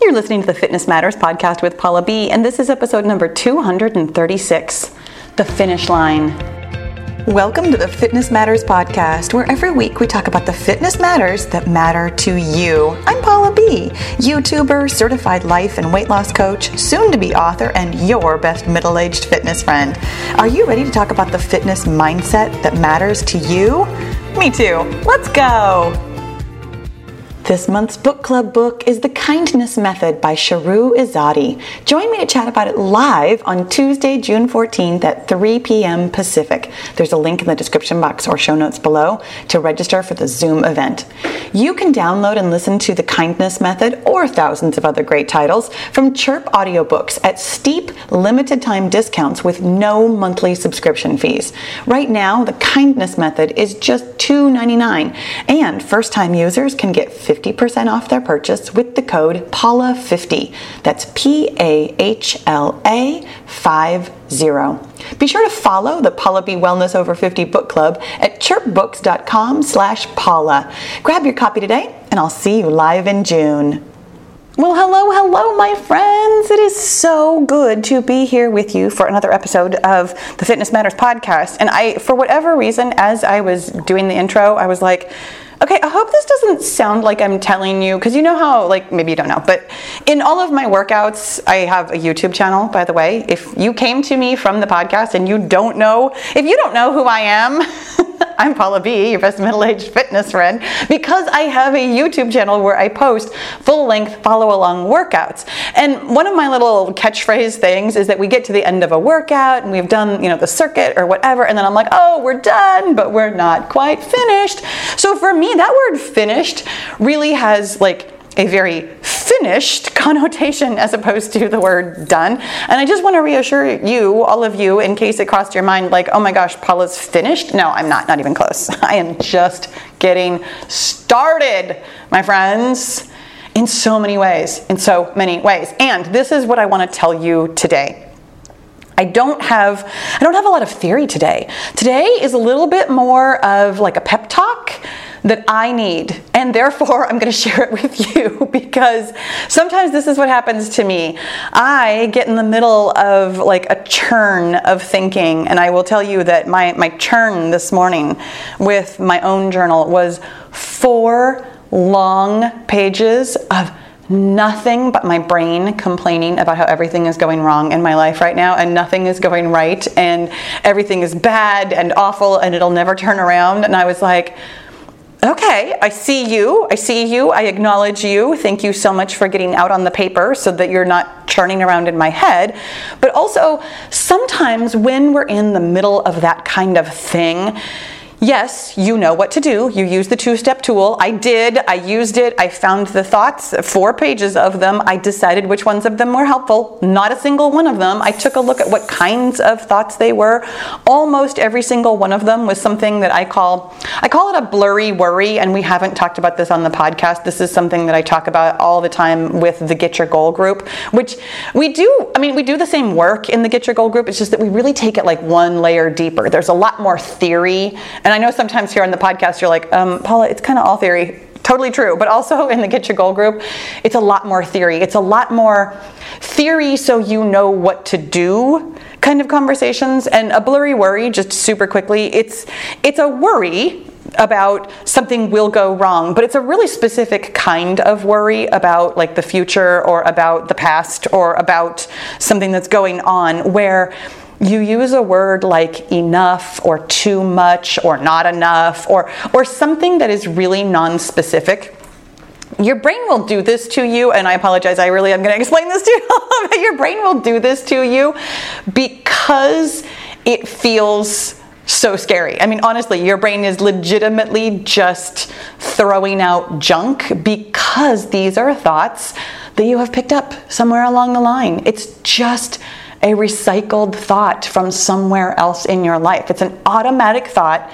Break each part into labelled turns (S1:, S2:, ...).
S1: You're listening to the Fitness Matters podcast with Paula B, and this is episode number 236 The Finish Line. Welcome to the Fitness Matters podcast, where every week we talk about the fitness matters that matter to you. I'm Paula B, YouTuber, certified life and weight loss coach, soon to be author, and your best middle aged fitness friend. Are you ready to talk about the fitness mindset that matters to you? Me too. Let's go. This month's book club book is The Kindness Method by Shahroo Izadi. Join me to chat about it live on Tuesday, June 14th at 3 p.m. Pacific. There's a link in the description box or show notes below to register for the Zoom event. You can download and listen to The Kindness Method or thousands of other great titles from Chirp audiobooks at steep limited time discounts with no monthly subscription fees. Right now, The Kindness Method is just $2.99 and first time users can get 50 50% off their purchase with the code PAULA50. That's P A H L A 50. Be sure to follow the Paula B Wellness Over 50 book club at chirpbooks.com slash Paula. Grab your copy today and I'll see you live in June. Well, hello, hello, my friends. It is so good to be here with you for another episode of the Fitness Matters podcast. And I, for whatever reason, as I was doing the intro, I was like, Okay, I hope this doesn't sound like I'm telling you, because you know how, like, maybe you don't know, but in all of my workouts, I have a YouTube channel, by the way. If you came to me from the podcast and you don't know, if you don't know who I am, I'm Paula B, your best middle aged fitness friend, because I have a YouTube channel where I post full length follow along workouts. And one of my little catchphrase things is that we get to the end of a workout and we've done, you know, the circuit or whatever, and then I'm like, oh, we're done, but we're not quite finished. So for me, that word finished really has like a very finished connotation as opposed to the word done. And I just want to reassure you, all of you, in case it crossed your mind, like, oh my gosh, Paula's finished. No, I'm not, not even close. I am just getting started, my friends, in so many ways, in so many ways. And this is what I want to tell you today. I don't have I don't have a lot of theory today. Today is a little bit more of like a pep talk that I need, and therefore I'm going to share it with you because sometimes this is what happens to me. I get in the middle of like a churn of thinking, and I will tell you that my, my churn this morning with my own journal was four long pages of nothing but my brain complaining about how everything is going wrong in my life right now and nothing is going right and everything is bad and awful and it'll never turn around. And I was like, Okay, I see you. I see you. I acknowledge you. Thank you so much for getting out on the paper so that you're not churning around in my head. But also, sometimes when we're in the middle of that kind of thing, Yes, you know what to do. You use the two step tool. I did. I used it. I found the thoughts, four pages of them. I decided which ones of them were helpful. Not a single one of them. I took a look at what kinds of thoughts they were. Almost every single one of them was something that I call I call it a blurry worry and we haven't talked about this on the podcast. This is something that I talk about all the time with the Get Your Goal group, which we do I mean we do the same work in the Get Your Goal group. It's just that we really take it like one layer deeper. There's a lot more theory and I know sometimes here on the podcast you're like, um, Paula, it's kind of all theory. Totally true. But also in the Get Your Goal group, it's a lot more theory. It's a lot more theory so you know what to do kind of conversations. And a blurry worry, just super quickly, it's it's a worry about something will go wrong, but it's a really specific kind of worry about like the future or about the past or about something that's going on where you use a word like enough or too much or not enough or, or something that is really non-specific your brain will do this to you and i apologize i really am going to explain this to you your brain will do this to you because it feels so scary. I mean honestly your brain is legitimately just throwing out junk because these are thoughts that you have picked up somewhere along the line. It's just a recycled thought from somewhere else in your life. It's an automatic thought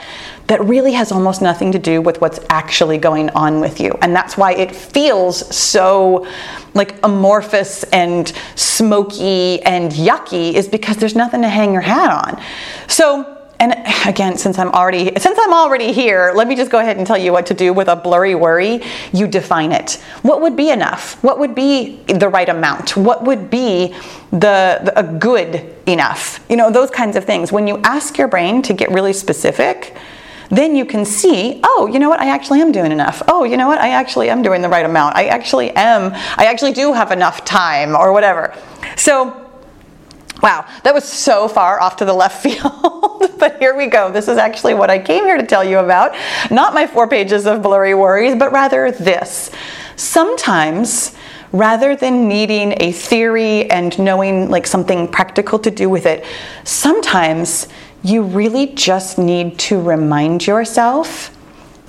S1: that really has almost nothing to do with what's actually going on with you. And that's why it feels so like amorphous and smoky and yucky is because there's nothing to hang your hat on. So and again, since I'm already since I'm already here, let me just go ahead and tell you what to do with a blurry worry. You define it. What would be enough? What would be the right amount? What would be the, the a good enough? You know, those kinds of things. When you ask your brain to get really specific, then you can see, oh, you know what, I actually am doing enough. Oh, you know what, I actually am doing the right amount. I actually am, I actually do have enough time or whatever. So Wow, that was so far off to the left field. but here we go. This is actually what I came here to tell you about. Not my four pages of blurry worries, but rather this. Sometimes, rather than needing a theory and knowing like something practical to do with it, sometimes you really just need to remind yourself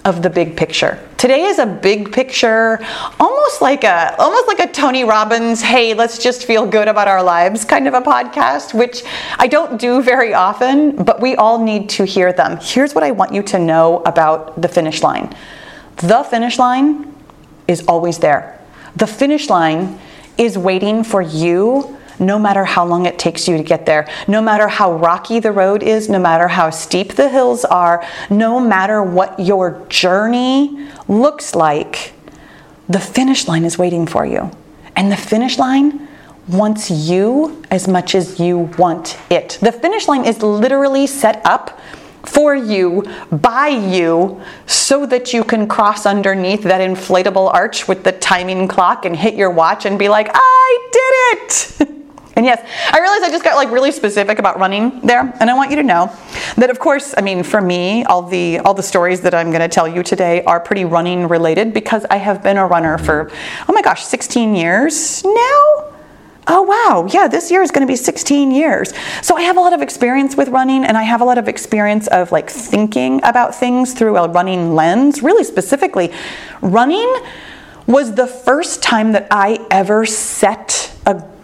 S1: of the big picture. Today is a big picture, almost like a almost like a Tony Robbins, hey, let's just feel good about our lives kind of a podcast, which I don't do very often, but we all need to hear them. Here's what I want you to know about the finish line. The finish line is always there. The finish line is waiting for you no matter how long it takes you to get there, no matter how rocky the road is, no matter how steep the hills are, no matter what your journey looks like, the finish line is waiting for you. And the finish line wants you as much as you want it. The finish line is literally set up for you, by you, so that you can cross underneath that inflatable arch with the timing clock and hit your watch and be like, I did it! And yes, I realize I just got like really specific about running there, and I want you to know that of course, I mean for me, all the all the stories that I'm going to tell you today are pretty running related because I have been a runner for oh my gosh, 16 years now. Oh wow, yeah, this year is going to be 16 years. So I have a lot of experience with running and I have a lot of experience of like thinking about things through a running lens, really specifically. Running was the first time that I ever set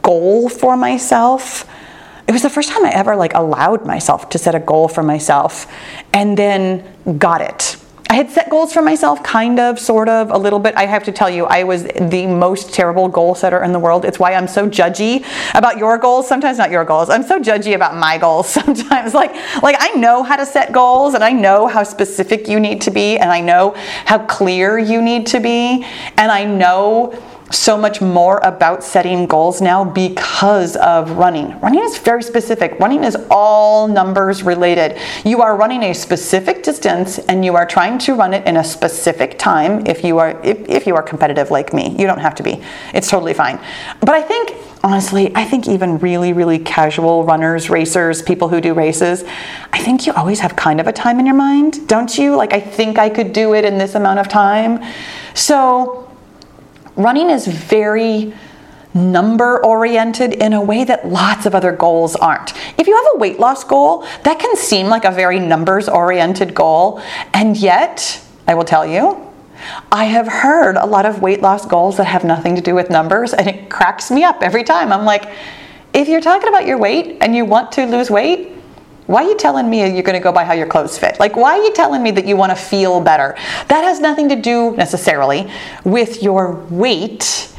S1: goal for myself it was the first time I ever like allowed myself to set a goal for myself and then got it. I had set goals for myself, kind of, sort of, a little bit. I have to tell you, I was the most terrible goal setter in the world. It's why I'm so judgy about your goals. Sometimes not your goals. I'm so judgy about my goals sometimes. Like, like I know how to set goals and I know how specific you need to be and I know how clear you need to be and I know so much more about setting goals now because of running. Running is very specific. Running is all numbers related. You are running a specific distance and you are trying to run it in a specific time if you are if, if you are competitive like me. You don't have to be. It's totally fine. But I think honestly, I think even really really casual runners, racers, people who do races, I think you always have kind of a time in your mind, don't you? Like I think I could do it in this amount of time. So running is very number oriented in a way that lots of other goals aren't. If you have a weight loss goal, that can seem like a very numbers oriented goal, and yet, I will tell you, I have heard a lot of weight loss goals that have nothing to do with numbers, and it cracks me up every time. I'm like, if you're talking about your weight and you want to lose weight, why are you telling me you're going to go by how your clothes fit? Like, why are you telling me that you want to feel better? That has nothing to do necessarily with your weight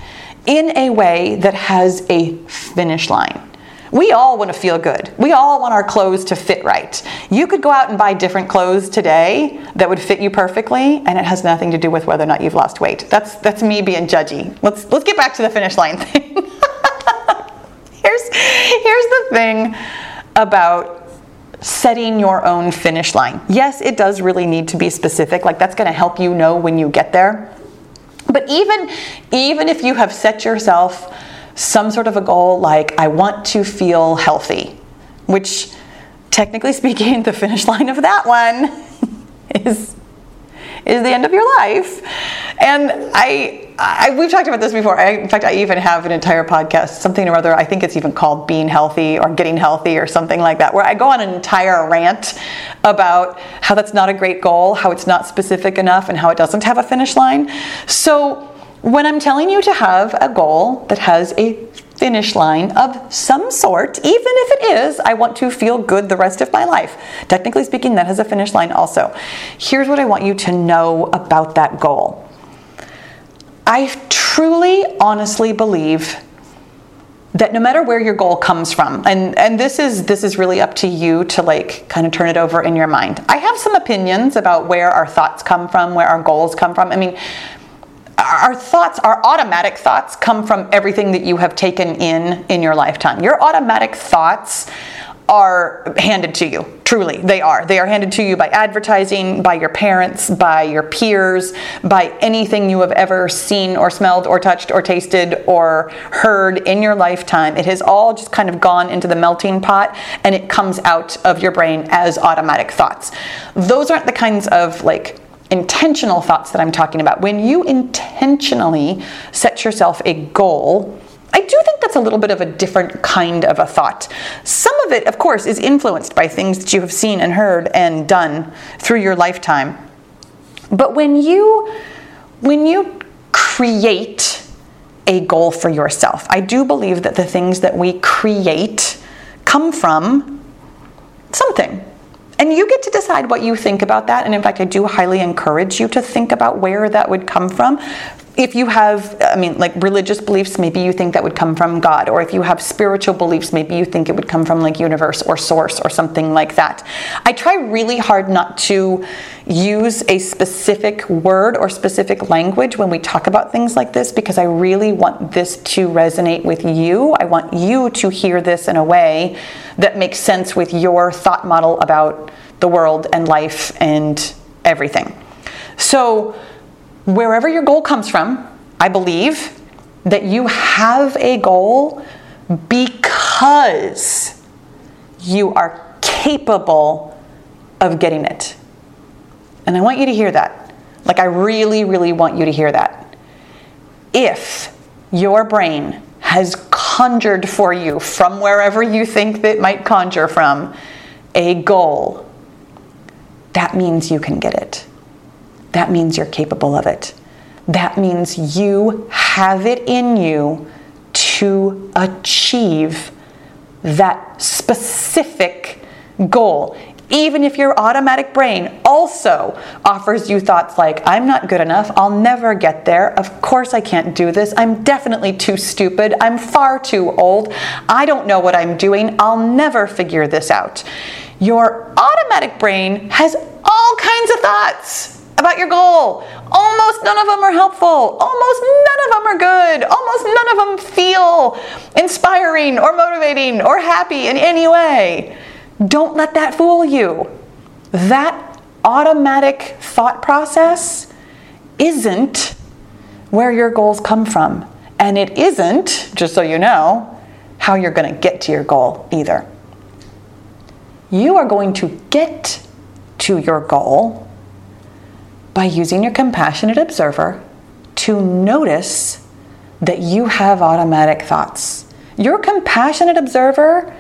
S1: in a way that has a finish line. We all want to feel good. We all want our clothes to fit right. You could go out and buy different clothes today that would fit you perfectly, and it has nothing to do with whether or not you've lost weight. That's that's me being judgy. Let's let's get back to the finish line thing. here's here's the thing about setting your own finish line. Yes, it does really need to be specific, like that's going to help you know when you get there. But even even if you have set yourself some sort of a goal like I want to feel healthy, which technically speaking the finish line of that one is is the end of your life. And I, I, we've talked about this before. I, in fact, I even have an entire podcast, something or other. I think it's even called "Being Healthy" or "Getting Healthy" or something like that, where I go on an entire rant about how that's not a great goal, how it's not specific enough, and how it doesn't have a finish line. So when I'm telling you to have a goal that has a finish line of some sort, even if it is, I want to feel good the rest of my life. Technically speaking, that has a finish line also. Here's what I want you to know about that goal. I truly, honestly believe that no matter where your goal comes from and and this is this is really up to you to like kind of turn it over in your mind i have some opinions about where our thoughts come from where our goals come from i mean our thoughts our automatic thoughts come from everything that you have taken in in your lifetime your automatic thoughts are handed to you. Truly, they are. They are handed to you by advertising, by your parents, by your peers, by anything you have ever seen or smelled or touched or tasted or heard in your lifetime. It has all just kind of gone into the melting pot and it comes out of your brain as automatic thoughts. Those aren't the kinds of like intentional thoughts that I'm talking about. When you intentionally set yourself a goal, I do think that's a little bit of a different kind of a thought. Some of it, of course, is influenced by things that you have seen and heard and done through your lifetime. But when you when you create a goal for yourself, I do believe that the things that we create come from something. And you get to decide what you think about that. And in fact, I do highly encourage you to think about where that would come from if you have, I mean, like religious beliefs, maybe you think that would come from God, or if you have spiritual beliefs, maybe you think it would come from like universe or source or something like that. I try really hard not to use a specific word or specific language when we talk about things like this because I really want this to resonate with you. I want you to hear this in a way that makes sense with your thought model about the world and life and everything. So, wherever your goal comes from, I believe that you have a goal because you are capable of getting it. And I want you to hear that. Like, I really, really want you to hear that. If your brain has conjured for you from wherever you think that might conjure from a goal, that means you can get it that means you're capable of it. That means you have it in you to achieve that specific goal. Even if your automatic brain also offers you thoughts like, I'm not good enough, I'll never get there, of course I can't do this, I'm definitely too stupid, I'm far too old, I don't know what I'm doing, I'll never figure this out. Your automatic brain has all kinds of thoughts about your goal. Almost none of them are helpful. Almost none of them are good. Almost none of them feel inspiring or motivating or happy in any way. Don't let that fool you. That automatic thought process isn't where your goals come from. And it isn't, just so you know, how you're going to get to your goal either. You are going to get to your goal by using your compassionate observer to notice that you have automatic thoughts. Your compassionate observer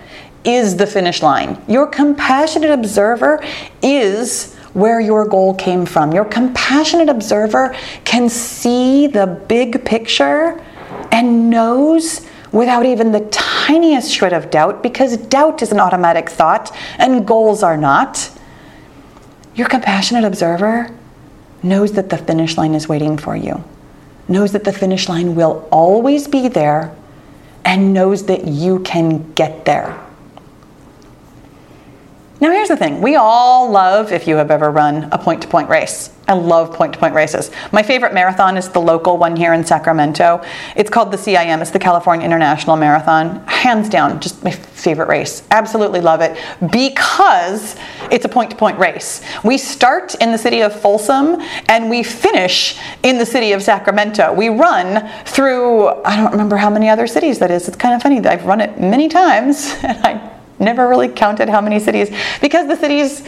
S1: is the finish line. Your compassionate observer is where your goal came from. Your compassionate observer can see the big picture and knows without even the tiniest shred of doubt, because doubt is an automatic thought and goals are not. Your compassionate observer knows that the finish line is waiting for you, knows that the finish line will always be there, and knows that you can get there. Now, here's the thing we all love, if you have ever run a point to point race. I love point to point races. My favorite marathon is the local one here in Sacramento. It's called the CIM, it's the California International Marathon. Hands down, just my favorite race. Absolutely love it because it's a point to point race. We start in the city of Folsom and we finish in the city of Sacramento. We run through, I don't remember how many other cities that is. It's kind of funny that I've run it many times and I never really counted how many cities because the cities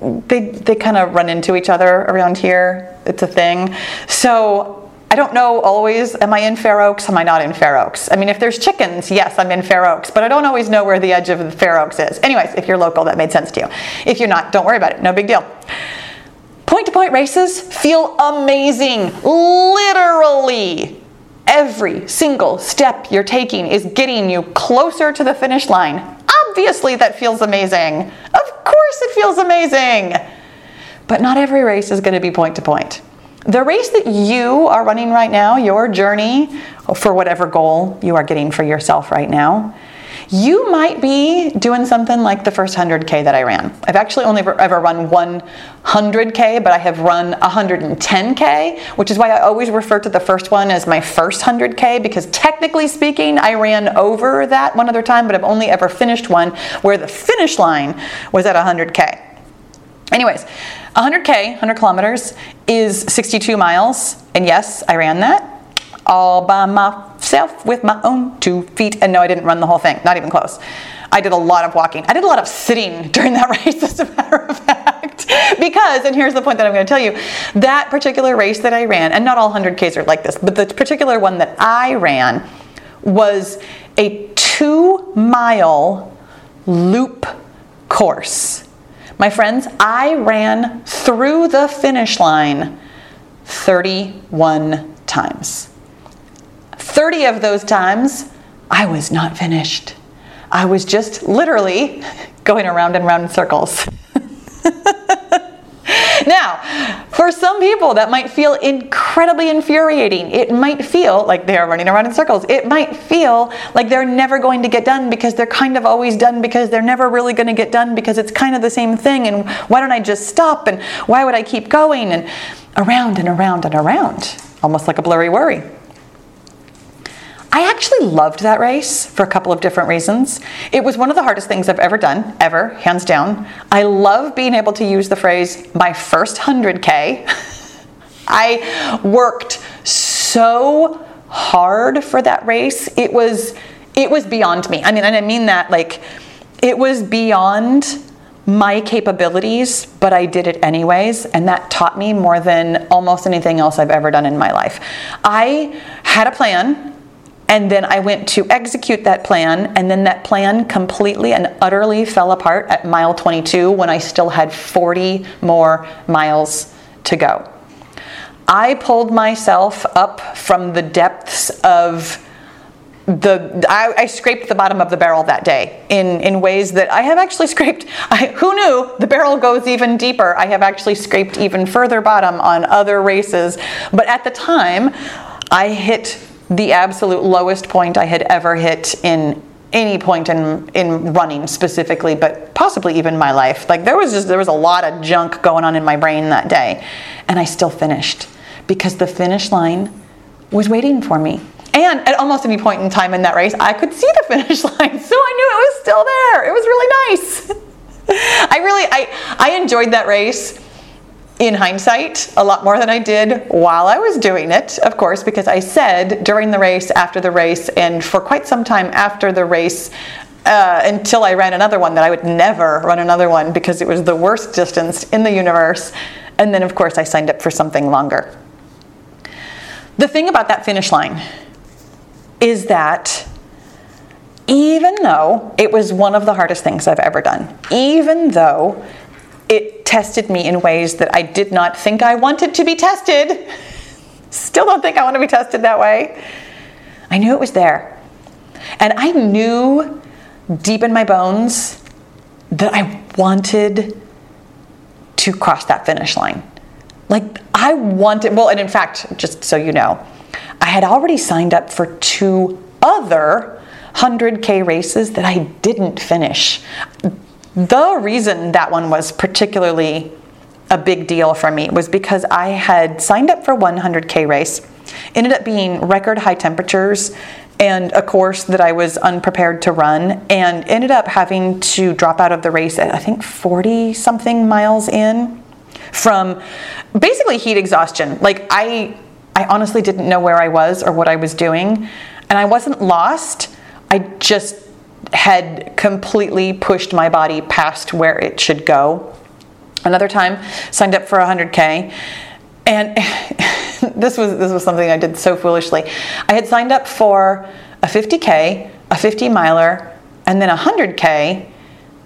S1: they they kind of run into each other around here. It's a thing. So I don't know always. Am I in Fair Oaks? Am I not in Fair Oaks? I mean, if there's chickens, yes, I'm in Fair Oaks, but I don't always know where the edge of Fair Oaks is. Anyways, if you're local, that made sense to you. If you're not, don't worry about it. No big deal. Point to point races feel amazing. Literally, every single step you're taking is getting you closer to the finish line obviously that feels amazing. Of course it feels amazing. But not every race is going to be point to point. the race that you are running right now, your journey for whatever goal you are getting for yourself right now, you might be doing something like the first 100K that I ran. I've actually only ever, ever run 100K, but I have run 110K, which is why I always refer to the first one as my first 100K because technically speaking, I ran over that one other time, but I've only ever finished one where the finish line was at 100K. Anyways, 100K, 100 kilometers, is 62 miles, and yes, I ran that all by myself with my own two feet. And no, I didn't run the whole thing, not even close. I did a lot of walking. I did a lot of sitting during that race, as a matter of fact. because, and here's the point that I'm going to tell you that particular race that I ran, and not all 100Ks are like this, but the particular one that I ran was a two mile loop course. My friends, I ran through the finish line 31 times. 30 of those times, I was not finished. I was just literally going around and around in circles. now, for some people, that might feel incredibly infuriating. It might feel like they are running around in circles. It might feel like they're never going to get done because they're kind of always done because they're never really going to get done because it's kind of the same thing. And why don't I just stop? And why would I keep going? And around and around and around, almost like a blurry worry. I actually loved that race for a couple of different reasons. It was one of the hardest things I've ever done, ever, hands down. I love being able to use the phrase my first 100K. I worked so hard for that race. It was it was beyond me. I mean, and I mean that like it was beyond my capabilities, but I did it anyways, and that taught me more than almost anything else I've ever done in my life. I had a plan and then I went to execute that plan, and then that plan completely and utterly fell apart at mile 22 when I still had 40 more miles to go. I pulled myself up from the depths of the I, I, scraped the bottom of the barrel that day in in ways that I have actually scraped. I, who knew the barrel goes even deeper? I have actually scraped even further bottom on other races, but at the time, I hit the absolute lowest point I had ever hit in any point in in running specifically, but possibly even my life. Like there was just there was a lot of junk going on in my brain that day, and I still finished because the finish line was waiting for me. And at almost any point in time in that race, I could see the finish line, so I knew it was still there. It was really nice. I really I I enjoyed that race in hindsight a lot more than I did while I was doing it, of course, because I said during the race, after the race, and for quite some time after the race, uh, until I ran another one, that I would never run another one because it was the worst distance in the universe. And then, of course, I signed up for something longer. The thing about that finish line is that even though it was one of the hardest things I've ever done, even though it tested me in ways that I did not think I wanted to be tested. Still don't think I want to be tested that way. I knew it was there. And I knew deep in my bones that I wanted to cross that finish line. Like, I wanted, well, and in fact, just so you know, I had already signed up for two other 100K races that I didn't finish. The reason that one was particularly a big deal for me was because I had signed up for 100K race, ended up being record high temperatures and a course that I was unprepared to run, and ended up having to drop out of the race at I think 40 something miles in from basically heat exhaustion. Like I I honestly didn't know where I was or what I was doing, and I wasn't lost. I just had completely pushed my body past where it should go. Another time, signed up for 100K, and this was this was something I did so foolishly. I had signed up for a 50K, a 50 miler, and then a 100K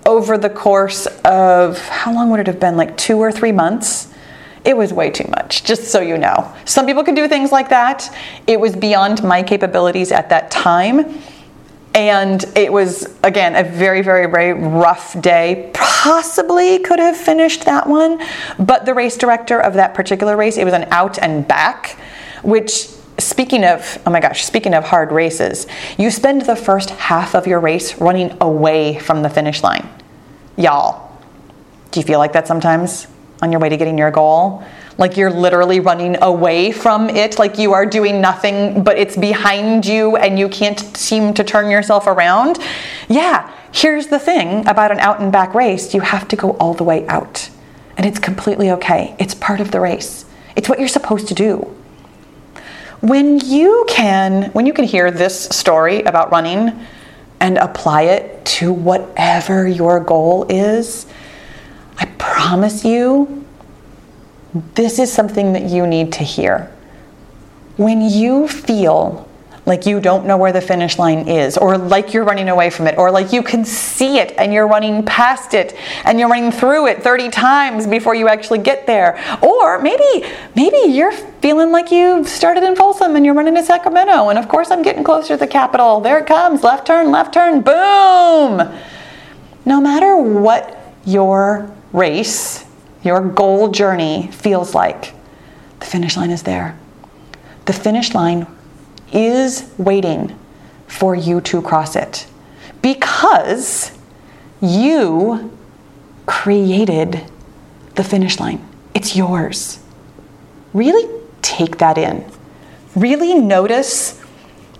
S1: over the course of how long would it have been? Like two or three months. It was way too much, just so you know. Some people can do things like that. It was beyond my capabilities at that time and it was again a very very very rough day. Possibly could have finished that one but the race director of that particular race it was an out and back which speaking of oh my gosh speaking of hard races you spend the first half of your race running away from the finish line. Y'all do you feel like that sometimes on your way to getting your goal like you're literally running away from it, like you are doing nothing, but it's behind you and you can't seem to turn yourself around. Yeah, here's the thing about an out and back race you have to go all the way out. And it's completely okay, it's part of the race, it's what you're supposed to do. When you can, when you can hear this story about running and apply it to whatever your goal is, I promise you this is something that you need to hear. When you feel like you don't know where the finish line is, or like you're running away from it, or like you can see it and you're running past it and you're running through it 30 times before you actually get there. Or maybe, maybe you're feeling like you've started in Folsom and you're running to Sacramento, and of course I'm getting closer to the capital. There it comes, left turn, left turn, boom! No matter what your race your goal journey feels like, the finish line is there. The finish line is waiting for you to cross it because you created the finish line. It's yours. Really take that in. Really notice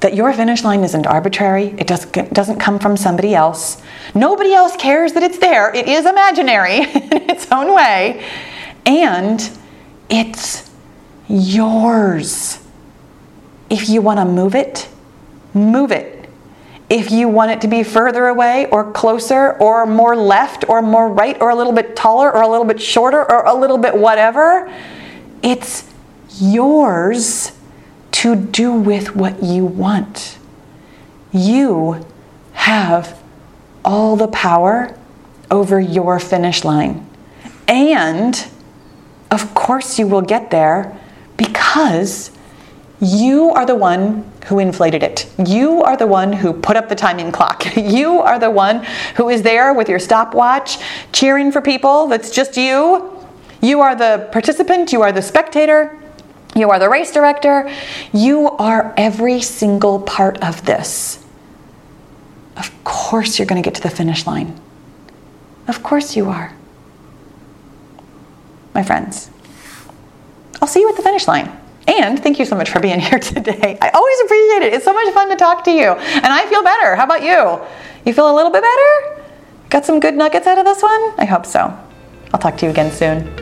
S1: that your finish line isn't arbitrary, it doesn't, doesn't come from somebody else. Nobody else cares that it's there. It is imaginary in its own way. And it's yours. If you want to move it, move it. If you want it to be further away or closer or more left or more right or a little bit taller or a little bit shorter or a little bit whatever, it's yours to do with what you want. You have all the power over your finish line. And of course, you will get there because you are the one who inflated it. You are the one who put up the timing clock. You are the one who is there with your stopwatch cheering for people. That's just you. You are the participant, you are the spectator, you are the race director. You are every single part of this. Of course, you're going to get to the finish line. Of course, you are. My friends, I'll see you at the finish line. And thank you so much for being here today. I always appreciate it. It's so much fun to talk to you. And I feel better. How about you? You feel a little bit better? Got some good nuggets out of this one? I hope so. I'll talk to you again soon.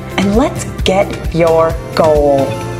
S1: and let's get your goal.